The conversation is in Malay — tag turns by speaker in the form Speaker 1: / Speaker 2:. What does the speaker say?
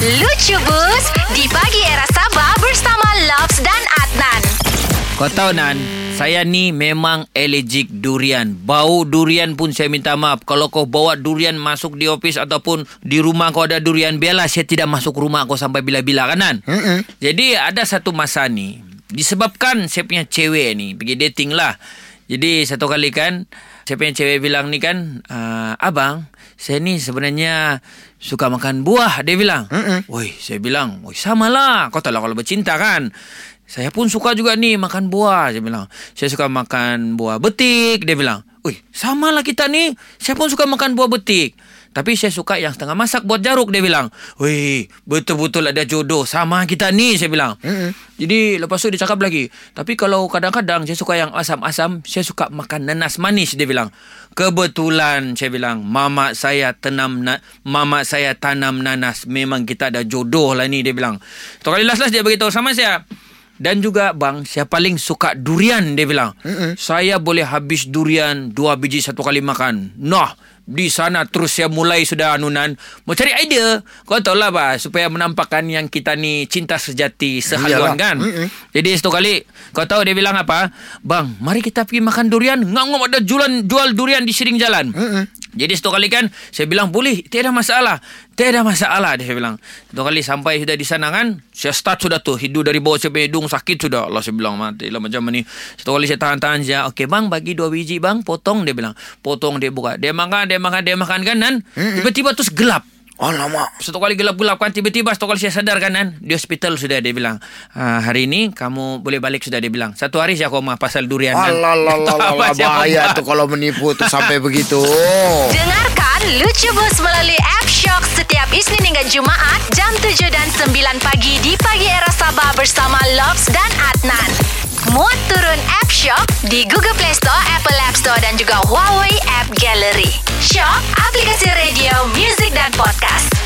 Speaker 1: Lucu Bus di pagi era Sabah bersama Loves dan Adnan.
Speaker 2: Kau tahu Nan Saya ni memang allergic durian Bau durian pun saya minta maaf Kalau kau bawa durian masuk di office Ataupun di rumah kau ada durian Biarlah saya tidak masuk rumah kau sampai bila-bila kan Nan
Speaker 3: Mm-mm.
Speaker 2: Jadi ada satu masa ni Disebabkan saya punya cewek ni Pergi dating lah Jadi satu kali kan Saya punya cewek bilang ni kan uh, Abang Saya ni sebenarnya Suka makan buah Dia bilang
Speaker 3: Mm-mm.
Speaker 2: Woi, saya bilang, "Woi, samalah. Kau tahu lah kalau bercinta kan." Saya pun suka juga ni makan buah, saya bilang. Saya suka makan buah betik, dia bilang. "Woi, samalah kita ni. Saya pun suka makan buah betik." Tapi saya suka yang setengah masak buat jaruk dia bilang. Wih, betul-betul ada jodoh sama kita ni saya bilang.
Speaker 3: Mm-mm.
Speaker 2: Jadi lepas tu dia cakap lagi. Tapi kalau kadang-kadang saya suka yang asam-asam, saya suka makan nanas manis dia bilang. Kebetulan saya bilang, mama saya tanam na- mama saya tanam nanas. Memang kita ada jodoh lah ni dia bilang. Tu kali last-last dia beritahu sama saya. Dan juga bang, saya paling suka durian dia bilang.
Speaker 3: Mm-mm.
Speaker 2: Saya boleh habis durian dua biji satu kali makan. Nah, di sana terus saya mulai sudah anunan mau cari idea. Kau tahu lah bah supaya menampakkan yang kita ni cinta sejati sehaluan
Speaker 3: Iyalah.
Speaker 2: kan.
Speaker 3: Mm-mm.
Speaker 2: Jadi satu kali kau tahu dia bilang apa? Bang, mari kita pergi makan durian. Ngam-ngam ada jualan jual durian di siring jalan.
Speaker 3: Mm-mm.
Speaker 2: Jadi satu kali kan Saya bilang boleh Tiada masalah. Tiada masalah Dia bilang. Satu kali sampai sudah di sana kan Saya start sudah tu Hidung dari bawah Saya punya hidung sakit sudah. Allah saya bilang mati lah macam ni. Satu kali saya tahan-tahan saja Okey bang bagi dua biji bang Potong dia bilang. Potong dia buka. Dia makan Dia makan Dia makan kan kan Tiba-tiba terus gelap
Speaker 3: Alamak.
Speaker 2: satu kali gelap-gelap kan Tiba-tiba satu kali saya sadar kan kan Di hospital sudah dia bilang ah, Hari ini kamu boleh balik sudah dia bilang Satu hari saya koma pasal durian saya
Speaker 3: bahaya tu kalau menipu tu sampai begitu.
Speaker 1: Dengarkan Lucu Bus melalui app Shock setiap Isnin hingga Jumaat jam 7 dan 9 pagi di pagi era Sabah bersama Loves dan Adnan. Muat turun app Shock di Google Play Store, Apple App Store dan juga Huawei App Gallery. Shock Podcast.